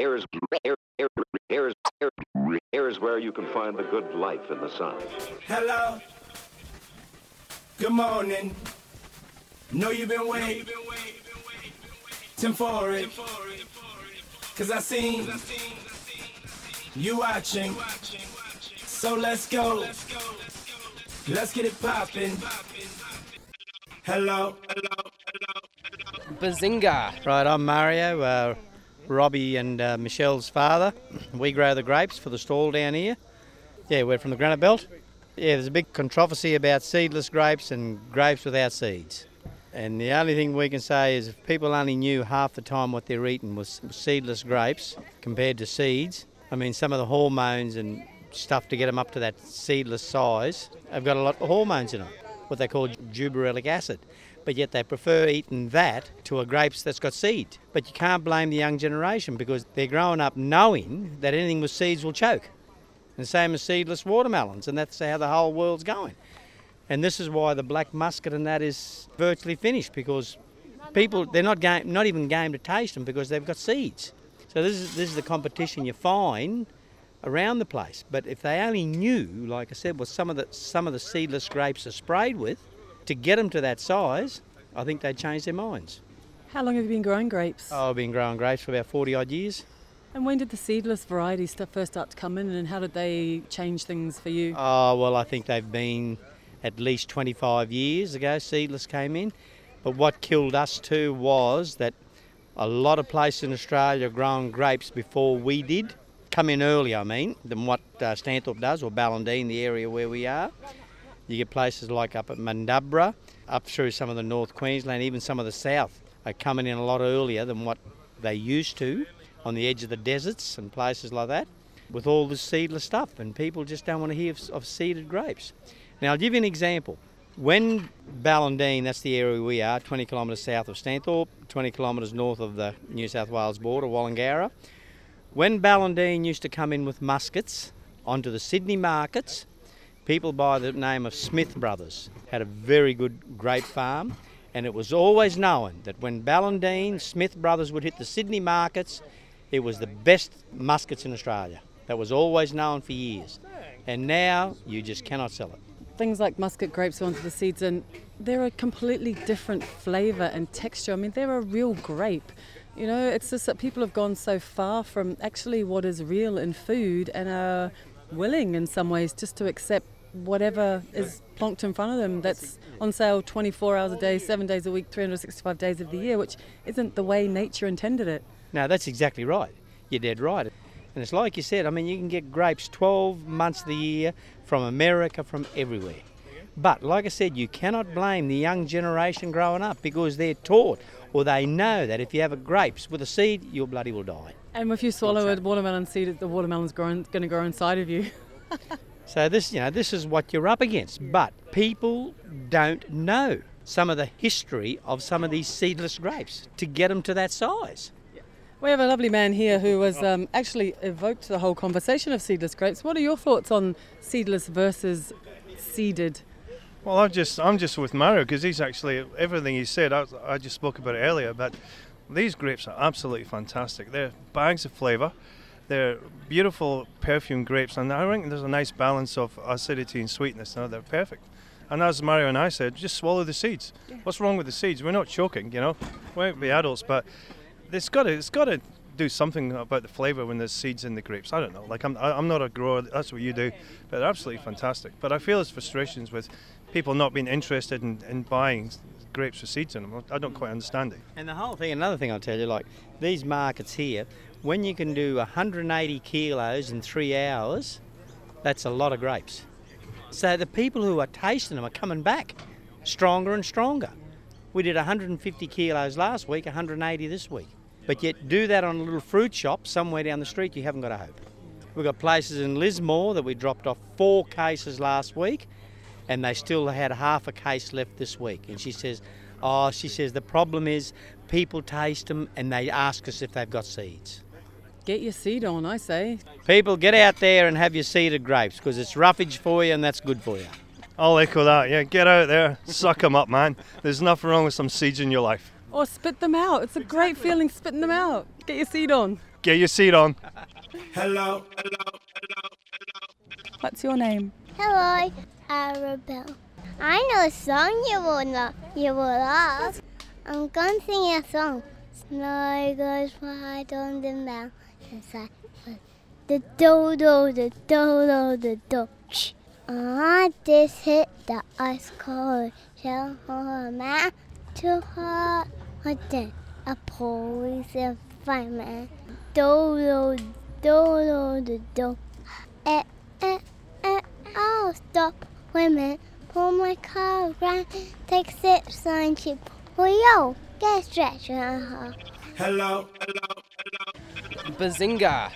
Here's, here, here, here's, here, here's where you can find the good life in the sun. Hello. Good morning. Know you've been waiting. Tim for it. Cause I seen you watching. So let's go. Let's get it poppin'. Hello. Bazinga. Right, I'm Mario, uh, Robbie and uh, Michelle's father. We grow the grapes for the stall down here. Yeah, we're from the Granite Belt. Yeah, there's a big controversy about seedless grapes and grapes without seeds. And the only thing we can say is if people only knew half the time what they're eating was seedless grapes compared to seeds, I mean, some of the hormones and stuff to get them up to that seedless size have got a lot of hormones in them, what they call gibberellic acid. But yet they prefer eating that to a grapes that's got seed. But you can't blame the young generation because they're growing up knowing that anything with seeds will choke. And same as seedless watermelons, and that's how the whole world's going. And this is why the black muscat and that is virtually finished because people they're not game, not even game to taste them because they've got seeds. So this is this is the competition you find around the place. But if they only knew, like I said, what some of the some of the seedless grapes are sprayed with, to get them to that size, I think they'd change their minds. How long have you been growing grapes? Oh, I've been growing grapes for about 40 odd years. And when did the seedless varieties st- first start to come in, and how did they change things for you? Oh, well, I think they've been at least 25 years ago, seedless came in. But what killed us too was that a lot of places in Australia growing grapes before we did, come in earlier, I mean, than what uh, Stanthorpe does, or Ballandean, the area where we are. You get places like up at Mundubbera, up through some of the North Queensland, even some of the South are coming in a lot earlier than what they used to on the edge of the deserts and places like that with all this seedless stuff. And people just don't want to hear of, of seeded grapes. Now, I'll give you an example. When Ballandean, that's the area we are, 20 kilometres south of Stanthorpe, 20 kilometres north of the New South Wales border, Wallangarra, when Ballandean used to come in with muscats onto the Sydney markets, people by the name of Smith Brothers had a very good grape farm, and it was always known that when Ballandean, Smith Brothers would hit the Sydney markets, it was the best muscats in Australia. That was always known for years. And now you just cannot sell it. Things like muscat grapes onto the seeds, and they're a completely different flavour and texture. I mean, they're a real grape. You know, it's just that people have gone so far from actually what is real in food and are willing in some ways just to accept whatever is plonked in front of them that's on sale 24 hours a day, seven days a week, 365 days of the year, which isn't the way nature intended it. No, that's exactly right. You're dead right. And it's like you said, I mean, you can get grapes 12 months of the year from America, from everywhere. But like I said, you cannot blame the young generation growing up because they're taught or they know that if you have a grapes with a seed, you'll bloody will die. And if you swallow a watermelon seed, the watermelon's growing, going to grow inside of you. So this, you know, this is what you're up against. But people don't know some of the history of some of these seedless grapes to get them to that size. We have a lovely man here who has um, actually evoked the whole conversation of seedless grapes. What are your thoughts on seedless versus seeded? Well, I'm just I'm just with Mario because he's actually everything he said. I, I just spoke about it earlier, but these grapes are absolutely fantastic. They're bags of flavour. They're beautiful perfume grapes, and I think there's a nice balance of acidity and sweetness. Now they're perfect. And as Mario and I said, just swallow the seeds. What's wrong with the seeds? We're not choking, you know. We might be adults, but it's got to it's got to do something about the flavour when there's seeds in the grapes. I don't know. Like I'm I'm not a grower. That's what you do, but they're absolutely fantastic. But I feel there's frustrations with people not being interested in, in buying grapes with seeds in them. I don't quite understand it. And the whole thing, another thing I'll tell you, like these markets here, when you can do 180 kilos in three hours, that's a lot of grapes. So the people who are tasting them are coming back stronger and stronger. We did 150 kilos last week, 180 this week. But yet, do that on a little fruit shop somewhere down the street, you haven't got a hope. We've got places in Lismore that we dropped off four cases last week, and they still had half a case left this week. And she says, Oh, she says, the problem is people taste them and they ask us if they've got seeds. Get your seed on, I say. People, get out there and have your seeded grapes because it's roughage for you and that's good for you. I'll echo that. Yeah, get out there, suck them up, man. There's nothing wrong with some seeds in your life. Or spit them out. It's a great feeling spitting them out. Get your seed on. Get your seat on. Hello, hello, hello, hello. What's your name? Hello, Arabelle. I know a song you will love. You will love. I'm gonna sing a song. Snow goes wide on the mountainside. The do do the do do the do. I just hit the ice cold shell on man too hot. Then? A police fireman. Do do do do do do. Eh eh eh. I'll stop. Minute. Pull my car around. Take six sign chip. Oh yo, get a stretch. Uh-huh. Hello. Bazinga!